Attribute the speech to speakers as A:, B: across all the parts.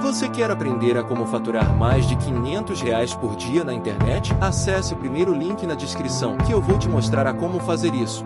A: Você quer aprender a como faturar mais de 500 reais por dia na internet? Acesse o primeiro link na descrição que eu vou te mostrar a como fazer isso.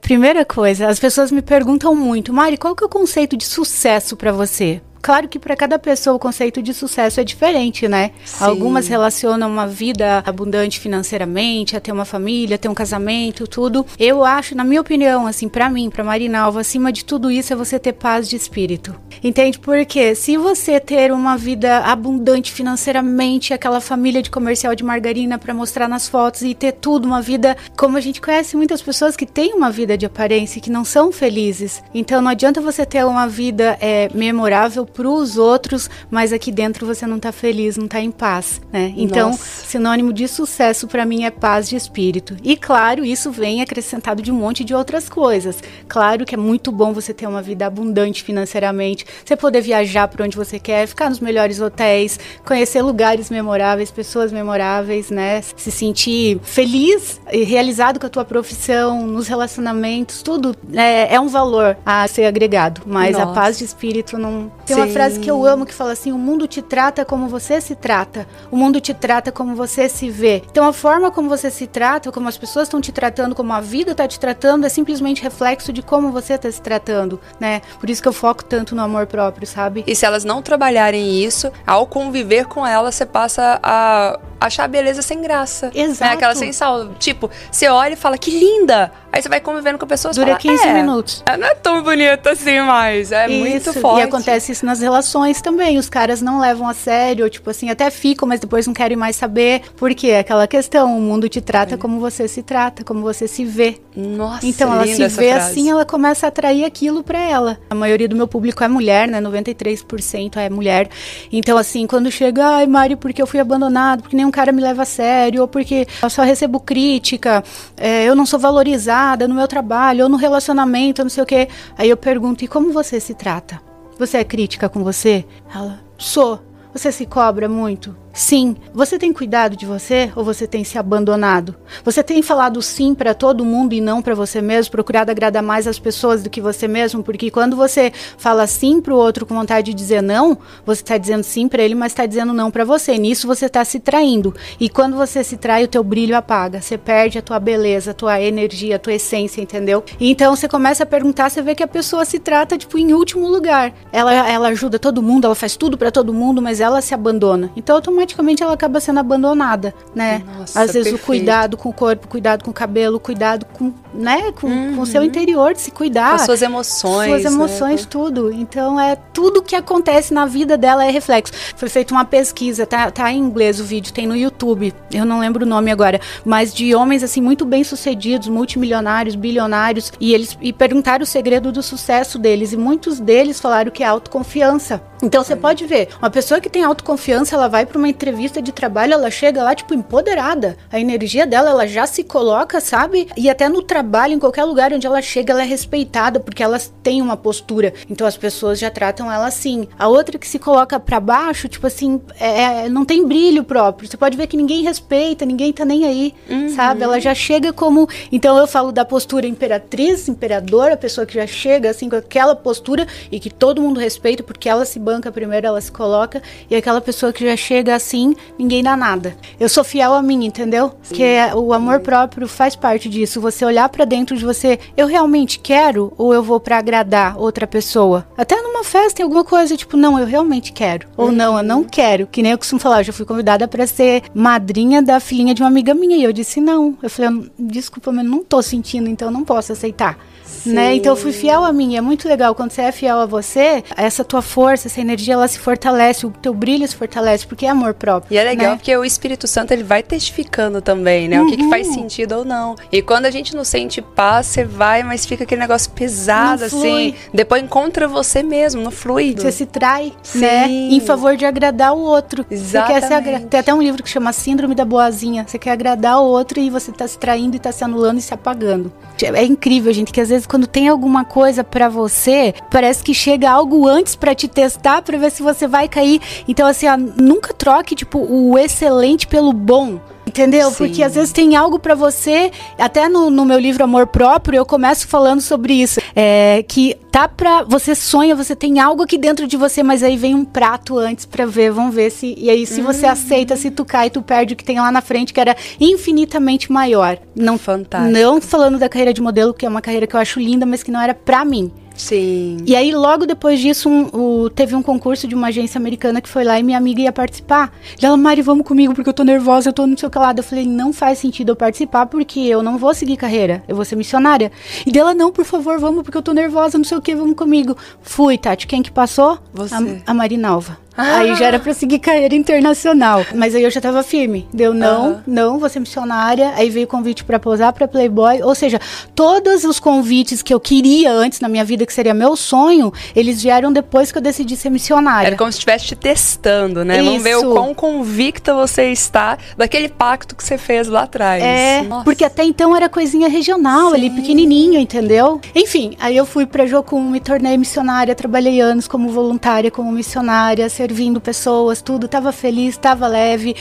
B: Primeira coisa, as pessoas me perguntam muito, Mari, qual que é o conceito de sucesso para você? Claro que para cada pessoa o conceito de sucesso é diferente, né? Sim. Algumas relacionam uma vida abundante financeiramente, a ter uma família, ter um casamento, tudo. Eu acho, na minha opinião, assim, para mim, para Marinalva, acima de tudo isso é você ter paz de espírito. Entende? Porque se você ter uma vida abundante financeiramente, aquela família de comercial de margarina para mostrar nas fotos e ter tudo, uma vida como a gente conhece muitas pessoas que têm uma vida de aparência e que não são felizes. Então não adianta você ter uma vida é, memorável para os outros, mas aqui dentro você não está feliz, não está em paz, né? Então, Nossa. sinônimo de sucesso para mim é paz de espírito. E claro, isso vem acrescentado de um monte de outras coisas. Claro que é muito bom você ter uma vida abundante financeiramente, você poder viajar para onde você quer, ficar nos melhores hotéis, conhecer lugares memoráveis, pessoas memoráveis, né? Se sentir feliz e realizado com a tua profissão, nos relacionamentos, tudo é, é um valor a ser agregado, mas Nossa. a paz de espírito não tem uma frase que eu amo que fala assim: o mundo te trata como você se trata, o mundo te trata como você se vê. Então a forma como você se trata, como as pessoas estão te tratando, como a vida está te tratando, é simplesmente reflexo de como você está se tratando, né? Por isso que eu foco tanto no amor próprio, sabe?
C: E se elas não trabalharem isso, ao conviver com elas, você passa a achar a beleza sem graça.
B: Exato. Né?
C: Aquela sem sal. Tipo, você olha e fala, que linda! Aí você vai convivendo com pessoas
B: Dura
C: fala,
B: 15 é, minutos.
C: Não é tão bonita assim mais. É isso. muito forte.
B: E acontece isso nas relações também. Os caras não levam a sério, tipo assim, até ficam, mas depois não querem mais saber. Porque é aquela questão, o mundo te trata é. como você se trata, como você se vê.
C: Nossa,
B: Então ela se vê frase. assim, ela começa a atrair aquilo para ela. A maioria do meu público é mulher, né? 93% é mulher. Então, assim, quando chega, ai, Mari, porque eu fui abandonado, porque nenhum cara me leva a sério, ou porque eu só recebo crítica, é, eu não sou valorizada no meu trabalho, ou no relacionamento, não sei o quê. Aí eu pergunto, e como você se trata? Você é crítica com você? Ela, sou. Você se cobra muito? Sim. Você tem cuidado de você ou você tem se abandonado? Você tem falado sim para todo mundo e não para você mesmo, procurado agradar mais as pessoas do que você mesmo? Porque quando você fala sim para o outro com vontade de dizer não, você está dizendo sim para ele, mas está dizendo não para você. Nisso você está se traindo. E quando você se trai, o teu brilho apaga. Você perde a tua beleza, a tua energia, a tua essência, entendeu? Então você começa a perguntar, você vê que a pessoa se trata tipo em último lugar. Ela, ela ajuda todo mundo, ela faz tudo para todo mundo, mas ela se abandona. Então automaticamente automaticamente ela acaba sendo abandonada, né? Nossa, Às vezes perfeito. o cuidado com o corpo, cuidado com o cabelo, cuidado com, né, com, uhum. com o seu interior de se cuidar. Com
C: as suas emoções.
B: Suas emoções, né? tudo. Então é tudo que acontece na vida dela é reflexo. Foi feita uma pesquisa, tá, tá em inglês o vídeo, tem no YouTube. Eu não lembro o nome agora, mas de homens assim muito bem-sucedidos, multimilionários, bilionários, e eles e perguntaram o segredo do sucesso deles e muitos deles falaram que é autoconfiança. Então você pode ver, uma pessoa que tem autoconfiança, ela vai para uma entrevista de trabalho, ela chega lá tipo empoderada. A energia dela, ela já se coloca, sabe? E até no trabalho, em qualquer lugar onde ela chega, ela é respeitada porque elas têm uma postura. Então as pessoas já tratam ela assim. A outra que se coloca para baixo, tipo assim, é, é, não tem brilho próprio. Você pode ver que ninguém respeita, ninguém tá nem aí, uhum. sabe? Ela já chega como, então eu falo da postura imperatriz, imperadora, a pessoa que já chega assim com aquela postura e que todo mundo respeita porque ela se banca primeiro, ela se coloca, e aquela pessoa que já chega assim, ninguém dá nada. Eu sou fiel a mim, entendeu? Sim. Que o amor Sim. próprio faz parte disso. Você olhar para dentro de você, eu realmente quero ou eu vou para agradar outra pessoa? Até numa festa tem alguma coisa tipo, não, eu realmente quero. Ou uhum. não, eu não quero. Que nem eu costumo falar, eu já fui convidada para ser madrinha da filhinha de uma amiga minha e eu disse não. Eu falei, desculpa, mas não tô sentindo, então eu não posso aceitar. Né? Então eu fui fiel a mim. É muito legal quando você é fiel a você, essa tua força, essa energia, ela se fortalece, o teu brilho se fortalece, porque é amor próprio.
C: E é legal né? porque o Espírito Santo ele vai testificando também, né? Uhum. O que, que, faz uhum. sentido ou não. E quando a gente não sente paz, você vai, mas fica aquele negócio pesado, assim. Depois encontra você mesmo, no fluido.
B: Você se trai, Sim. né? Em favor de agradar o outro.
C: Exatamente.
B: Você quer se Tem até um livro que chama Síndrome da Boazinha. Você quer agradar o outro e você tá se traindo e tá se anulando e se apagando. É incrível, gente, que às vezes quando tem alguma coisa para você, parece que chega algo antes para te testar, para ver se você vai cair. Então, assim, ó, nunca troque, tipo, o excelente pelo bom Entendeu? Sim. Porque às vezes tem algo para você, até no, no, meu livro Amor Próprio, eu começo falando sobre isso. É, que tá pra. Você sonha, você tem algo aqui dentro de você, mas aí vem um prato antes para ver, vamos ver se. E aí, se hum. você aceita, se tu cai, tu perde o que tem lá na frente, que era infinitamente maior. Não,
C: Fantástico.
B: Não falando da carreira de modelo, que é uma carreira que eu acho linda, mas que não era para mim.
C: Sim.
B: E aí, logo depois disso, um, o, teve um concurso de uma agência americana que foi lá e minha amiga ia participar. Ela, Mari, vamos comigo porque eu tô nervosa, eu tô no seu calado. Eu falei, não faz sentido eu participar porque eu não vou seguir carreira, eu vou ser missionária. E dela, não, por favor, vamos porque eu tô nervosa, não sei o que, vamos comigo. Fui, Tati. Quem que passou?
C: Você.
B: A, a Marinalva. Ah. Aí já era pra seguir carreira internacional. Mas aí eu já tava firme. Deu não, não, vou ser missionária. Aí veio o convite para posar pra Playboy. Ou seja, todos os convites que eu queria antes na minha vida, que seria meu sonho, eles vieram depois que eu decidi ser missionária.
C: Era como se estivesse te testando, né? Isso. Vamos ver o quão convicta você está daquele pacto que você fez lá atrás.
B: É, Nossa. porque até então era coisinha regional, Sim. ali pequenininho, entendeu? Enfim, aí eu fui pra Jocum, me tornei missionária, trabalhei anos como voluntária, como missionária, servindo pessoas, tudo, estava feliz, estava leve.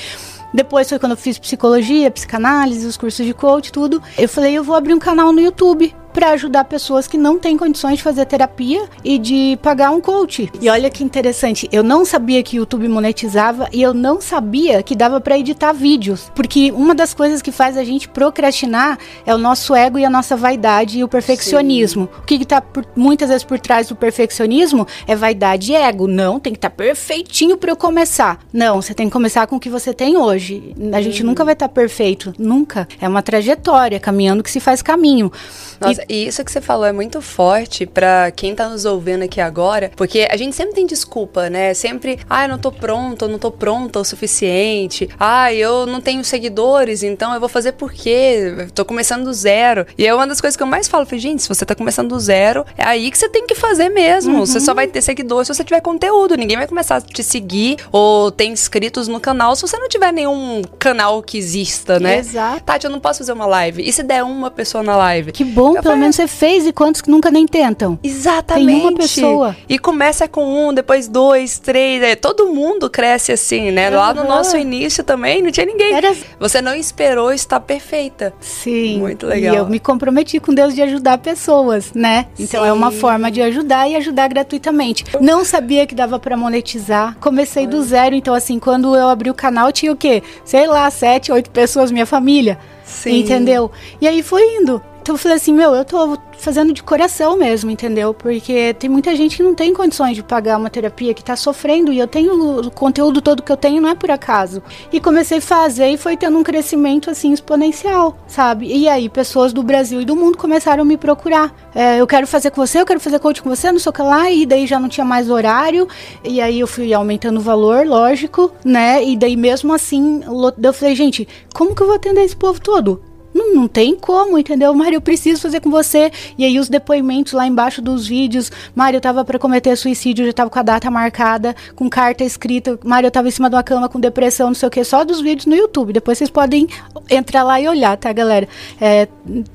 B: Depois foi quando eu fiz psicologia, psicanálise, os cursos de coach, tudo. Eu falei, eu vou abrir um canal no YouTube para ajudar pessoas que não têm condições de fazer terapia e de pagar um coach. E olha que interessante, eu não sabia que o YouTube monetizava e eu não sabia que dava para editar vídeos, porque uma das coisas que faz a gente procrastinar é o nosso ego e a nossa vaidade e o perfeccionismo. Sim. O que está muitas vezes por trás do perfeccionismo é vaidade e ego. Não, tem que estar tá perfeitinho para eu começar. Não, você tem que começar com o que você tem hoje. A gente hum. nunca vai estar tá perfeito, nunca. É uma trajetória, caminhando que se faz caminho.
C: Nossa, e... e isso que você falou é muito forte para quem tá nos ouvindo aqui agora, porque a gente sempre tem desculpa, né? Sempre, ah, eu não tô pronta, eu não tô pronta o suficiente. Ah, eu não tenho seguidores, então eu vou fazer por quê? tô começando do zero. E é uma das coisas que eu mais falo, falei, gente, se você tá começando do zero, é aí que você tem que fazer mesmo. Uhum. Você só vai ter seguidores se você tiver conteúdo. Ninguém vai começar a te seguir ou ter inscritos no canal se você não tiver nenhum canal que exista, né?
B: Exato.
C: Tati, eu não posso fazer uma live. E se der uma pessoa na live?
B: Que bom pelo menos você fez e quantos que nunca nem tentam?
C: Exatamente.
B: Tem uma pessoa.
C: E começa com um, depois dois, três. É, todo mundo cresce assim, né? Uhum. Lá no nosso início também não tinha ninguém. Era... Você não esperou estar perfeita.
B: Sim.
C: Muito legal.
B: E eu me comprometi com Deus de ajudar pessoas, né? Então Sim. é uma forma de ajudar e ajudar gratuitamente. Não sabia que dava para monetizar. Comecei do zero, então assim, quando eu abri o canal tinha o quê? Sei lá, sete, oito pessoas, minha família. Sim. Entendeu? E aí foi indo. Então eu falei assim, meu, eu tô fazendo de coração mesmo, entendeu? Porque tem muita gente que não tem condições de pagar uma terapia, que tá sofrendo, e eu tenho o conteúdo todo que eu tenho, não é por acaso. E comecei a fazer e foi tendo um crescimento assim exponencial, sabe? E aí pessoas do Brasil e do mundo começaram a me procurar. É, eu quero fazer com você, eu quero fazer coach com você, não sei o que lá, e daí já não tinha mais horário, e aí eu fui aumentando o valor, lógico, né? E daí mesmo assim, eu falei, gente, como que eu vou atender esse povo todo? Não, não tem como, entendeu? Mário, eu preciso fazer com você. E aí os depoimentos lá embaixo dos vídeos. Mário, eu tava para cometer suicídio, já tava com a data marcada, com carta escrita. Mário, eu tava em cima de uma cama com depressão, não sei o que, só dos vídeos no YouTube. Depois vocês podem entrar lá e olhar, tá, galera? É,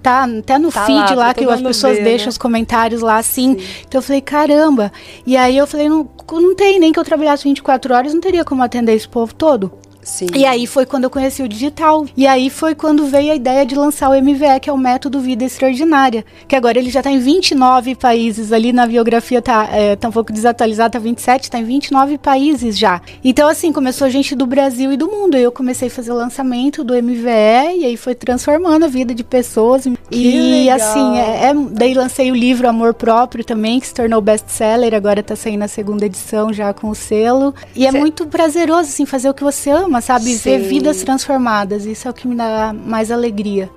B: tá até no tá feed lá, lá que as pessoas ver, deixam né? os comentários lá assim. Sim. Então eu falei, caramba. E aí eu falei, não, não tem nem que eu trabalhasse 24 horas, não teria como atender esse povo todo.
C: Sim.
B: E aí foi quando eu conheci o digital. E aí foi quando veio a ideia de lançar o MVE, que é o Método Vida Extraordinária. Que agora ele já está em 29 países. Ali na biografia tá, é, tá um pouco desatualizado, tá 27, está em 29 países já. Então, assim, começou gente do Brasil e do mundo. Eu comecei a fazer o lançamento do MVE e aí foi transformando a vida de pessoas. Que e legal. assim, é, é, daí lancei o livro Amor Próprio também, que se tornou best-seller. Agora está saindo a segunda edição já com o selo. E é Cê... é muito prazeroso, assim, fazer o que você ama sabe? Sim. Ver vidas transformadas. Isso é o que me dá mais alegria.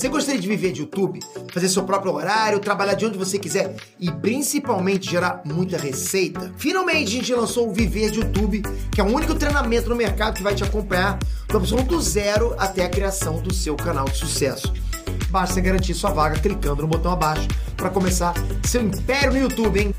D: Você gostaria de viver de YouTube, fazer seu próprio horário, trabalhar de onde você quiser e principalmente gerar muita receita? Finalmente a gente lançou o Viver de YouTube, que é o único treinamento no mercado que vai te acompanhar do absoluto zero até a criação do seu canal de sucesso. Basta garantir sua vaga clicando no botão abaixo para começar seu império no YouTube, hein?